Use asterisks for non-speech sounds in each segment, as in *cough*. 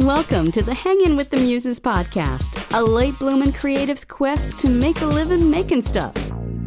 Welcome to the Hangin' with the Muses podcast, a late bloomin' creative's quest to make a living making stuff.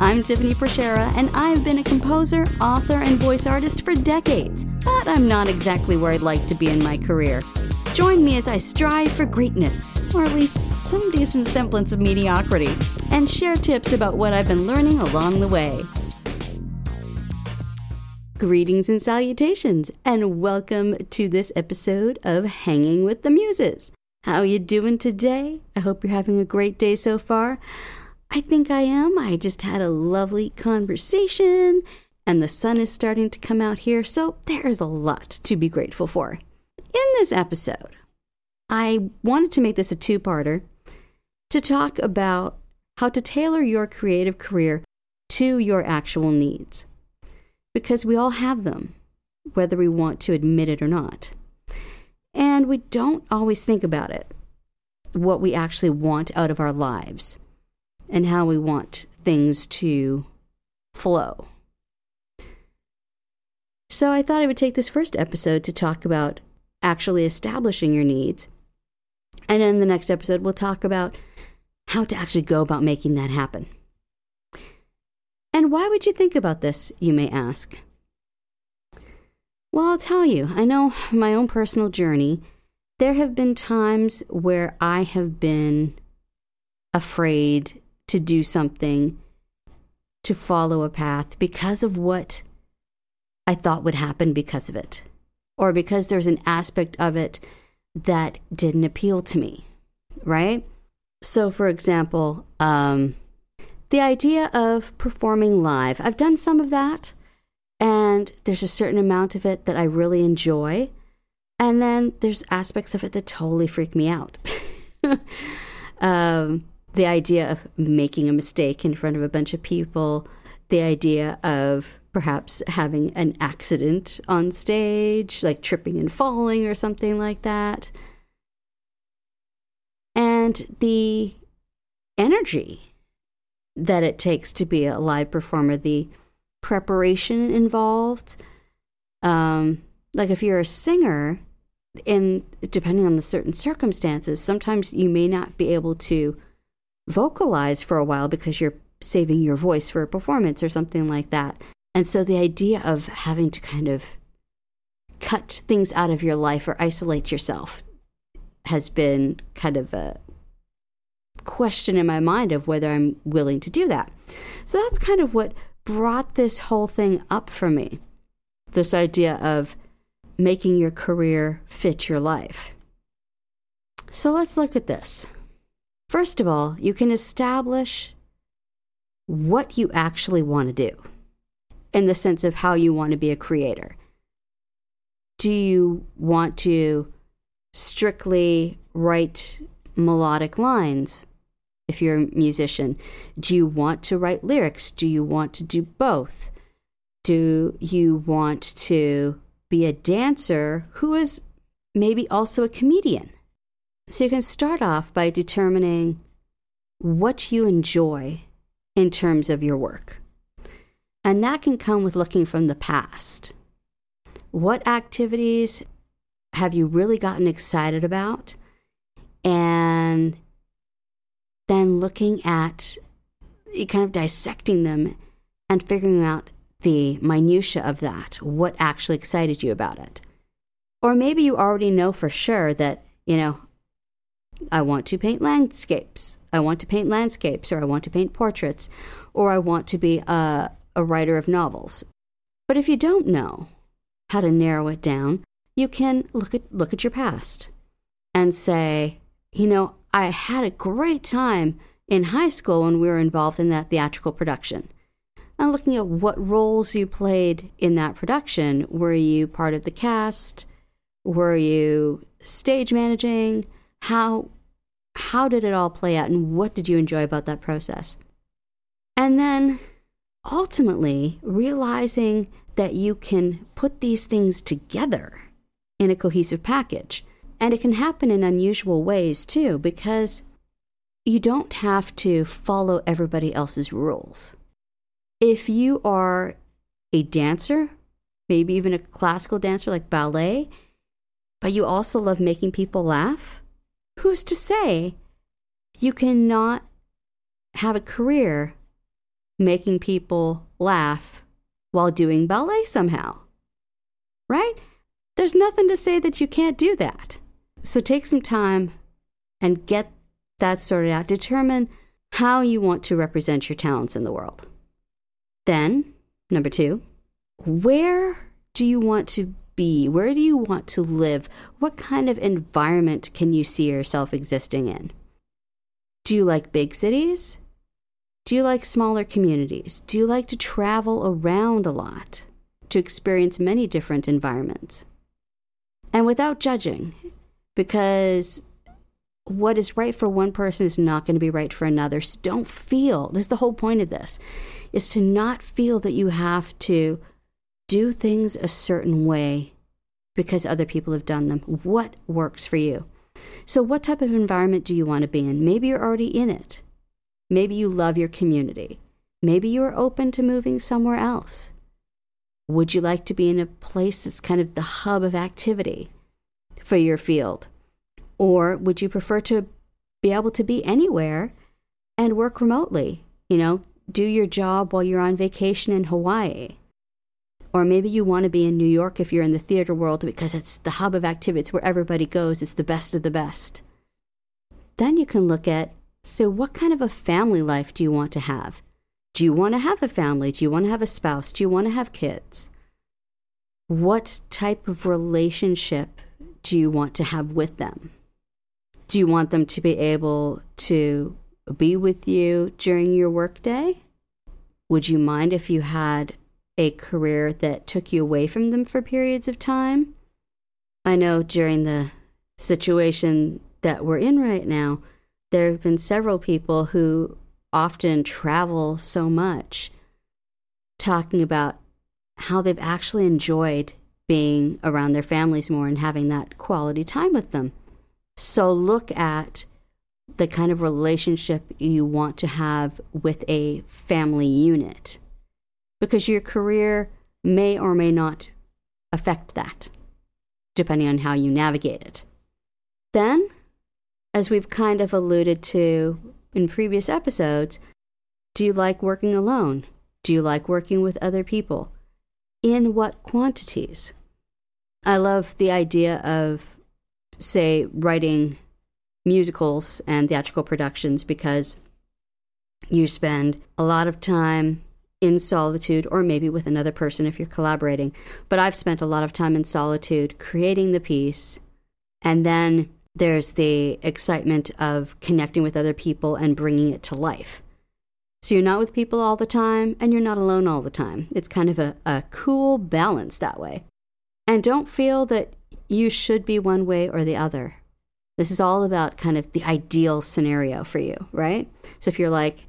I'm Tiffany Prochera, and I've been a composer, author, and voice artist for decades, but I'm not exactly where I'd like to be in my career. Join me as I strive for greatness, or at least some decent semblance of mediocrity, and share tips about what I've been learning along the way. Greetings and salutations, and welcome to this episode of Hanging with the Muses. How you doing today? I hope you're having a great day so far. I think I am. I just had a lovely conversation, and the sun is starting to come out here, so there is a lot to be grateful for. In this episode, I wanted to make this a two parter to talk about how to tailor your creative career to your actual needs because we all have them, whether we want to admit it or not. And we don't always think about it, what we actually want out of our lives, and how we want things to flow. So I thought I would take this first episode to talk about actually establishing your needs. And then the next episode, we'll talk about how to actually go about making that happen. And why would you think about this, you may ask? Well, I'll tell you, I know my own personal journey, there have been times where I have been afraid to do something, to follow a path because of what I thought would happen because of it, or because there's an aspect of it that didn't appeal to me, right? So, for example, um, the idea of performing live. I've done some of that, and there's a certain amount of it that I really enjoy. And then there's aspects of it that totally freak me out. *laughs* um, the idea of making a mistake in front of a bunch of people, the idea of perhaps having an accident on stage, like tripping and falling or something like that. And the energy that it takes to be a live performer, the preparation involved. Um, like if you're a singer, and depending on the certain circumstances, sometimes you may not be able to vocalize for a while because you're saving your voice for a performance or something like that. And so the idea of having to kind of cut things out of your life or isolate yourself has been kind of a question in my mind of whether I'm willing to do that. So that's kind of what brought this whole thing up for me this idea of making your career fit your life. So let's look at this. First of all, you can establish what you actually want to do in the sense of how you want to be a creator. Do you want to strictly write melodic lines? If you're a musician? Do you want to write lyrics? Do you want to do both? Do you want to be a dancer who is maybe also a comedian? So you can start off by determining what you enjoy in terms of your work. And that can come with looking from the past. What activities have you really gotten excited about? And then looking at kind of dissecting them and figuring out the minutia of that, what actually excited you about it. Or maybe you already know for sure that, you know, I want to paint landscapes. I want to paint landscapes, or I want to paint portraits, or I want to be a, a writer of novels. But if you don't know how to narrow it down, you can look at, look at your past and say, you know, I had a great time in high school when we were involved in that theatrical production. And looking at what roles you played in that production. Were you part of the cast? Were you stage managing? How how did it all play out and what did you enjoy about that process? And then ultimately realizing that you can put these things together in a cohesive package. And it can happen in unusual ways too, because you don't have to follow everybody else's rules. If you are a dancer, maybe even a classical dancer like ballet, but you also love making people laugh, who's to say you cannot have a career making people laugh while doing ballet somehow? Right? There's nothing to say that you can't do that. So take some time and get that sorted out. Determine how you want to represent your talents in the world. Then, number two, where do you want to be? Where do you want to live? What kind of environment can you see yourself existing in? Do you like big cities? Do you like smaller communities? Do you like to travel around a lot to experience many different environments? And without judging, because what is right for one person is not going to be right for another. So don't feel, this is the whole point of this, is to not feel that you have to do things a certain way because other people have done them. What works for you? So, what type of environment do you want to be in? Maybe you're already in it. Maybe you love your community. Maybe you are open to moving somewhere else. Would you like to be in a place that's kind of the hub of activity for your field? Or would you prefer to be able to be anywhere and work remotely? You know, do your job while you're on vacation in Hawaii. Or maybe you want to be in New York if you're in the theater world because it's the hub of activities where everybody goes, it's the best of the best. Then you can look at so, what kind of a family life do you want to have? Do you want to have a family? Do you want to have a spouse? Do you want to have kids? What type of relationship do you want to have with them? Do you want them to be able to be with you during your workday? Would you mind if you had a career that took you away from them for periods of time? I know during the situation that we're in right now, there have been several people who often travel so much talking about how they've actually enjoyed being around their families more and having that quality time with them. So look at the kind of relationship you want to have with a family unit because your career may or may not affect that, depending on how you navigate it. Then, as we've kind of alluded to in previous episodes, do you like working alone? Do you like working with other people? In what quantities? I love the idea of say, writing musicals and theatrical productions because you spend a lot of time in solitude or maybe with another person if you're collaborating. But I've spent a lot of time in solitude creating the piece. And then there's the excitement of connecting with other people and bringing it to life. So you're not with people all the time and you're not alone all the time. It's kind of a, a cool balance that way. And don't feel that you should be one way or the other. This is all about kind of the ideal scenario for you, right? So if you're like,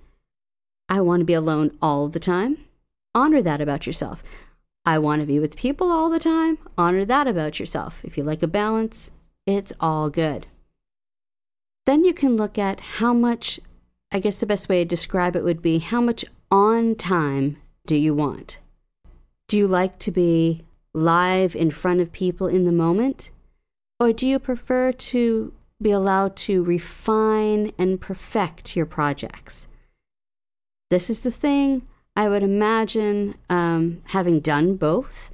I want to be alone all the time, honor that about yourself. I want to be with people all the time, honor that about yourself. If you like a balance, it's all good. Then you can look at how much, I guess the best way to describe it would be how much on time do you want? Do you like to be live in front of people in the moment? Or do you prefer to be allowed to refine and perfect your projects? This is the thing I would imagine um, having done both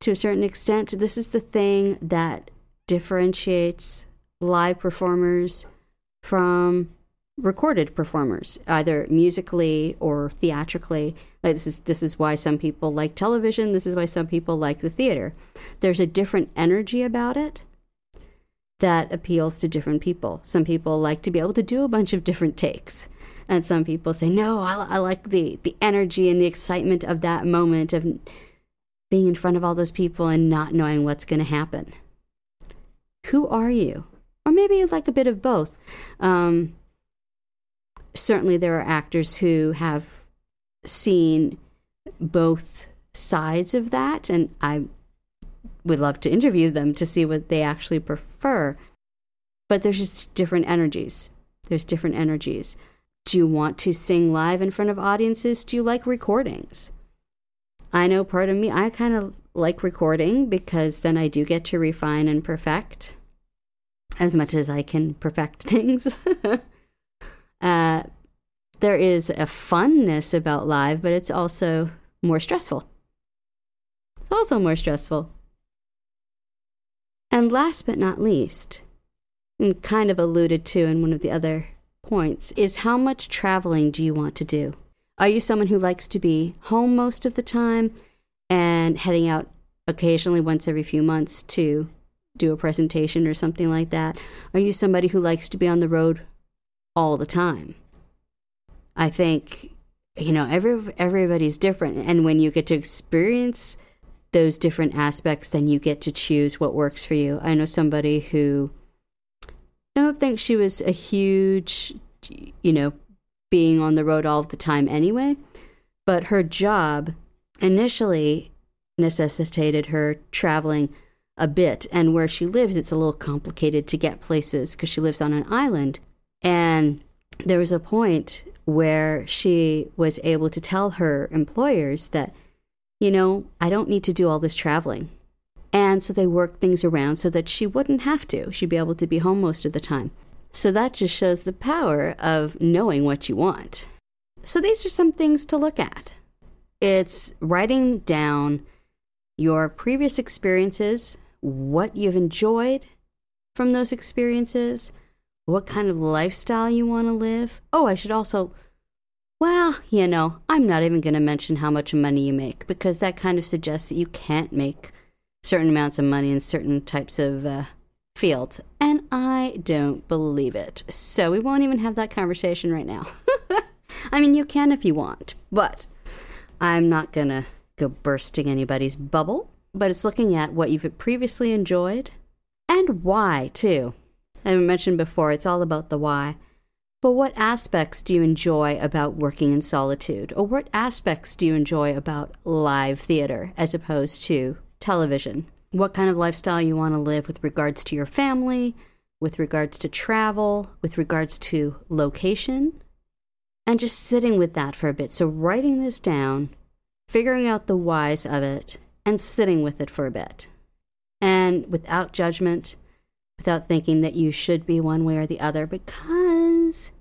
to a certain extent. This is the thing that differentiates live performers from recorded performers, either musically or theatrically. Like this is this is why some people like television. This is why some people like the theater. There's a different energy about it that appeals to different people. Some people like to be able to do a bunch of different takes, and some people say, "No, I, I like the the energy and the excitement of that moment of being in front of all those people and not knowing what's going to happen." Who are you? Or maybe you like a bit of both. Um, certainly there are actors who have seen both sides of that, and I would love to interview them to see what they actually prefer. But there's just different energies. There's different energies. Do you want to sing live in front of audiences? Do you like recordings? I know part of me, I kind of like recording because then I do get to refine and perfect as much as I can perfect *laughs* things. Uh, there is a funness about live, but it's also more stressful. It's also more stressful. And last but not least, and kind of alluded to in one of the other points, is how much traveling do you want to do? Are you someone who likes to be home most of the time and heading out occasionally once every few months to do a presentation or something like that? Are you somebody who likes to be on the road all the time? I think you know every everybody's different and when you get to experience those different aspects then you get to choose what works for you. I know somebody who I don't think she was a huge you know being on the road all the time anyway, but her job initially necessitated her traveling a bit. And where she lives, it's a little complicated to get places because she lives on an island. And there was a point where she was able to tell her employers that, you know, I don't need to do all this traveling. And so they worked things around so that she wouldn't have to. She'd be able to be home most of the time. So that just shows the power of knowing what you want. So these are some things to look at. It's writing down your previous experiences, what you've enjoyed from those experiences, what kind of lifestyle you want to live. Oh, I should also, well, you know, I'm not even going to mention how much money you make because that kind of suggests that you can't make certain amounts of money in certain types of uh, fields. And I don't believe it. So we won't even have that conversation right now. *laughs* I mean, you can if you want, but I'm not going to go bursting anybody's bubble. But it's looking at what you've previously enjoyed and why, too. I mentioned before, it's all about the why. But what aspects do you enjoy about working in solitude? Or what aspects do you enjoy about live theater as opposed to television? what kind of lifestyle you want to live with regards to your family, with regards to travel, with regards to location, and just sitting with that for a bit. So, writing this down, figuring out the whys of it, and sitting with it for a bit. And without judgment, without thinking that you should be one way or the other, because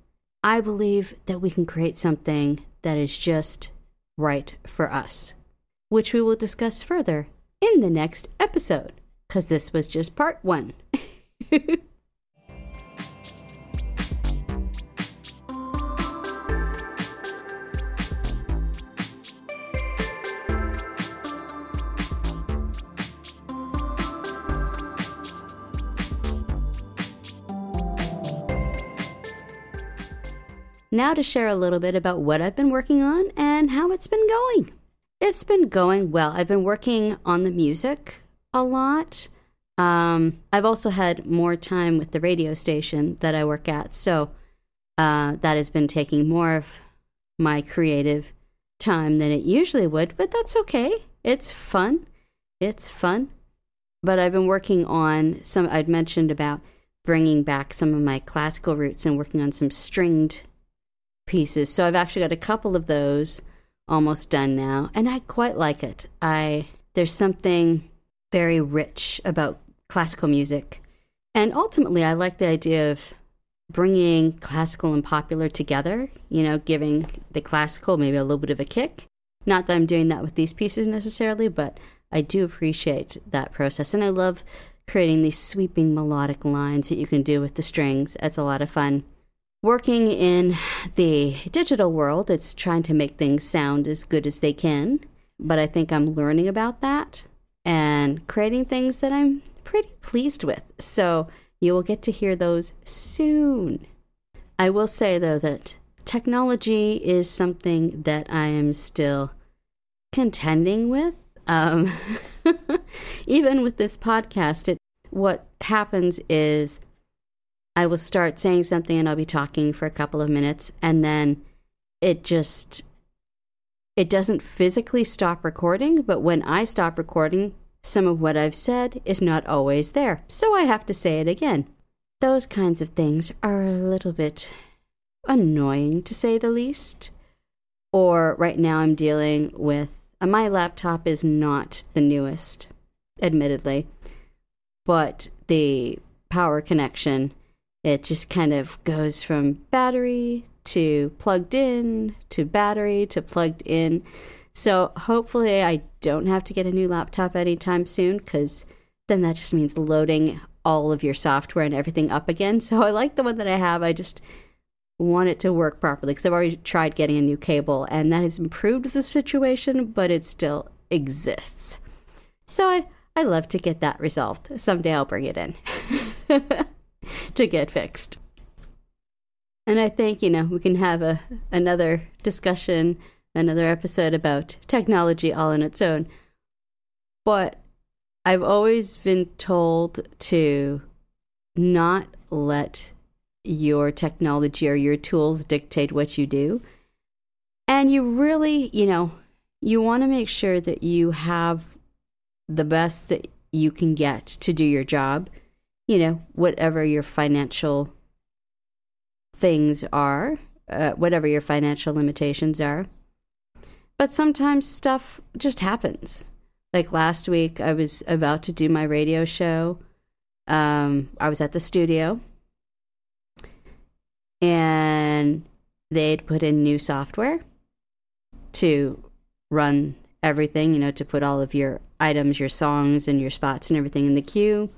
I believe that we can create something that is just right for us, which we will discuss further in the next episode, because this was just part one. *laughs* Now, to share a little bit about what I've been working on and how it's been going. It's been going well. I've been working on the music a lot. Um, I've also had more time with the radio station that I work at, so uh, that has been taking more of my creative time than it usually would, but that's okay. It's fun. It's fun. But I've been working on some, I'd mentioned about bringing back some of my classical roots and working on some stringed pieces. So I've actually got a couple of those almost done now, and I quite like it. I there's something very rich about classical music. And ultimately, I like the idea of bringing classical and popular together, you know, giving the classical maybe a little bit of a kick. Not that I'm doing that with these pieces necessarily, but I do appreciate that process. And I love creating these sweeping melodic lines that you can do with the strings. It's a lot of fun working in the digital world, it's trying to make things sound as good as they can. But I think I'm learning about that and creating things that I'm pretty pleased with. So you will get to hear those soon. I will say, though, that technology is something that I am still contending with. Um, *laughs* even with this podcast, it, what happens is I will start saying something and I'll be talking for a couple of minutes and then it just it doesn't physically stop recording, but when I stop recording, some of what I've said is not always there. So I have to say it again. Those kinds of things are a little bit annoying to say the least. Or right now I'm dealing with uh, my laptop is not the newest, admittedly, but the power connection, it just kind of goes from battery to plugged in to battery to plugged in. So hopefully, I don't have to get a new laptop anytime soon because then that just means loading all of your software and everything up again. So I like the one that I have. I just want it to work properly because I've already tried getting a new cable and that has improved the situation, but it still exists. So I, I love to get that resolved. Someday I'll bring it in *laughs* to get fixed. And I think, you know, we can have a another discussion, another episode about technology all on its own. But I've always been told to not let your technology or your tools dictate what you do. And you really, you know, you want to make sure that you have the best that you can get to do your job, you know, whatever your financial things are, uh, whatever your financial limitations are. But sometimes stuff just happens. Like last week, I was about to do my radio show. Um, I was at the studio and they'd put in new software to run everything, you know, to put all of your items, your songs, and your spots and everything in the queue.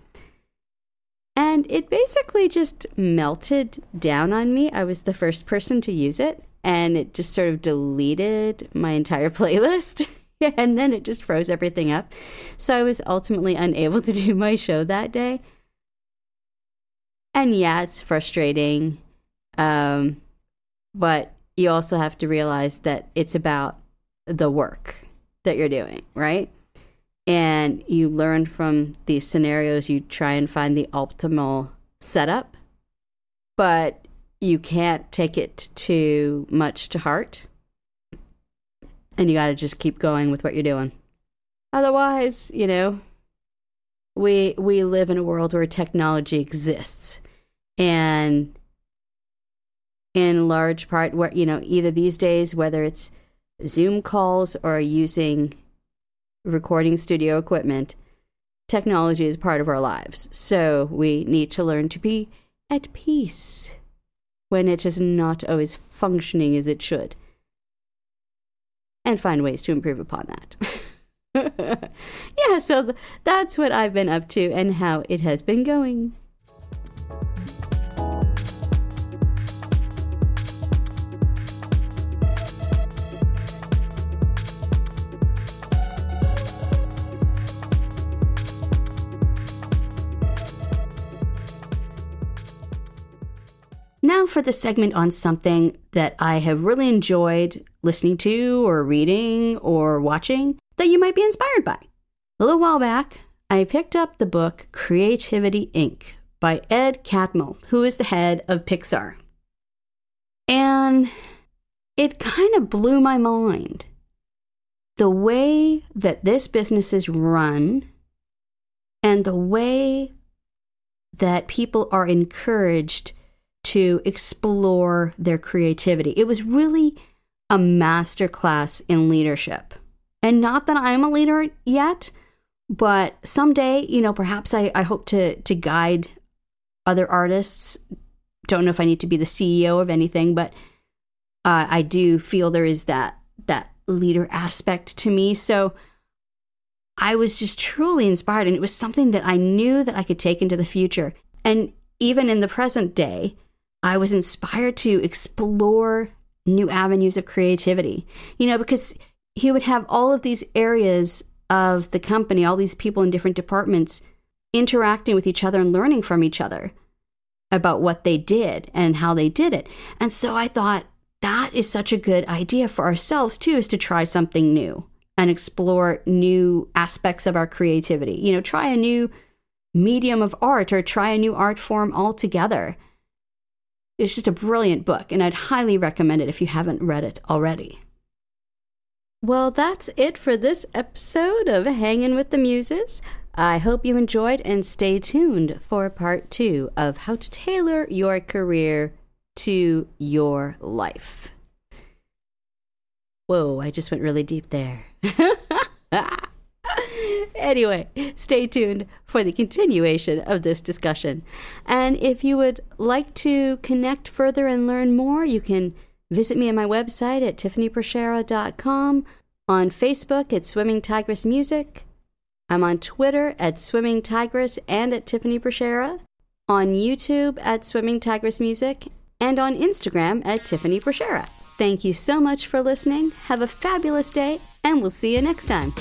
And it basically just melted down on me. I was the first person to use it, and it just sort of deleted my entire *laughs* playlist. *laughs* and then it just froze everything up. So I was ultimately unable *laughs* to do my show that day. And yeah, it's frustrating um, but you also have to realize that it's about the work that you're doing, right? And you learn from these scenarios, you try and find the optimal setup, but you can't take it too much to heart. And you got to just keep going with what you're doing. Otherwise, you know, we we live in a world where technology exists and in large part where you know either these days whether it's zoom calls or using recording studio equipment technology is part of our lives. So we need to learn to be at peace when it is not always functioning as it should and find ways to improve upon that. *laughs* Yeah so th- that's what i've been up to and how it has been going for the segment on something that I have really enjoyed listening to or reading or watching that you might be inspired by. A little while back, I picked up the book Creativity Inc. by Ed Catmull, who is the head of Pixar. And it kind of blew my mind. The way that this business is run and the way that people are encouraged to explore their creativity. It was really a masterclass in leadership. And not that I'm a leader yet, but someday, you know, perhaps I, I hope to to guide other artists. Don't know if I need to be the CEO of anything, but uh, I do feel there is that that leader aspect to me. So I was just truly inspired, and it was something that I knew that I could take into the future. And even in the present day, I was inspired to explore new avenues of creativity, you know, because he would have all of these areas of the company, all these people in different departments interacting with each other and learning from each other about what they did and how they did it. And so I thought that is such a good idea for ourselves too, is to try something new and explore new aspects of our creativity. You know, try a new medium of art or try a new art form altogether it's just a brilliant book, and I'd highly recommend it if you haven't read it already. Well, that's it for this episode of Hanging with the Muses. I hope you enjoyed and stay tuned for part two of how to tailor your career to your life. Whoa, I just went really deep there. *laughs* *laughs* anyway, stay tuned for the continuation of this discussion. And if you would like to connect further and learn more, you can visit me at my website at tiffanyproshera.com, on Facebook at Swimming Tigress Music. I'm on Twitter at Swimming Tigress and at Tiffany Proshera, on YouTube at Swimming Tigress Music, and on Instagram at Tiffany Proshera. Thank you so much for listening. Have a fabulous day, and we'll see you next time.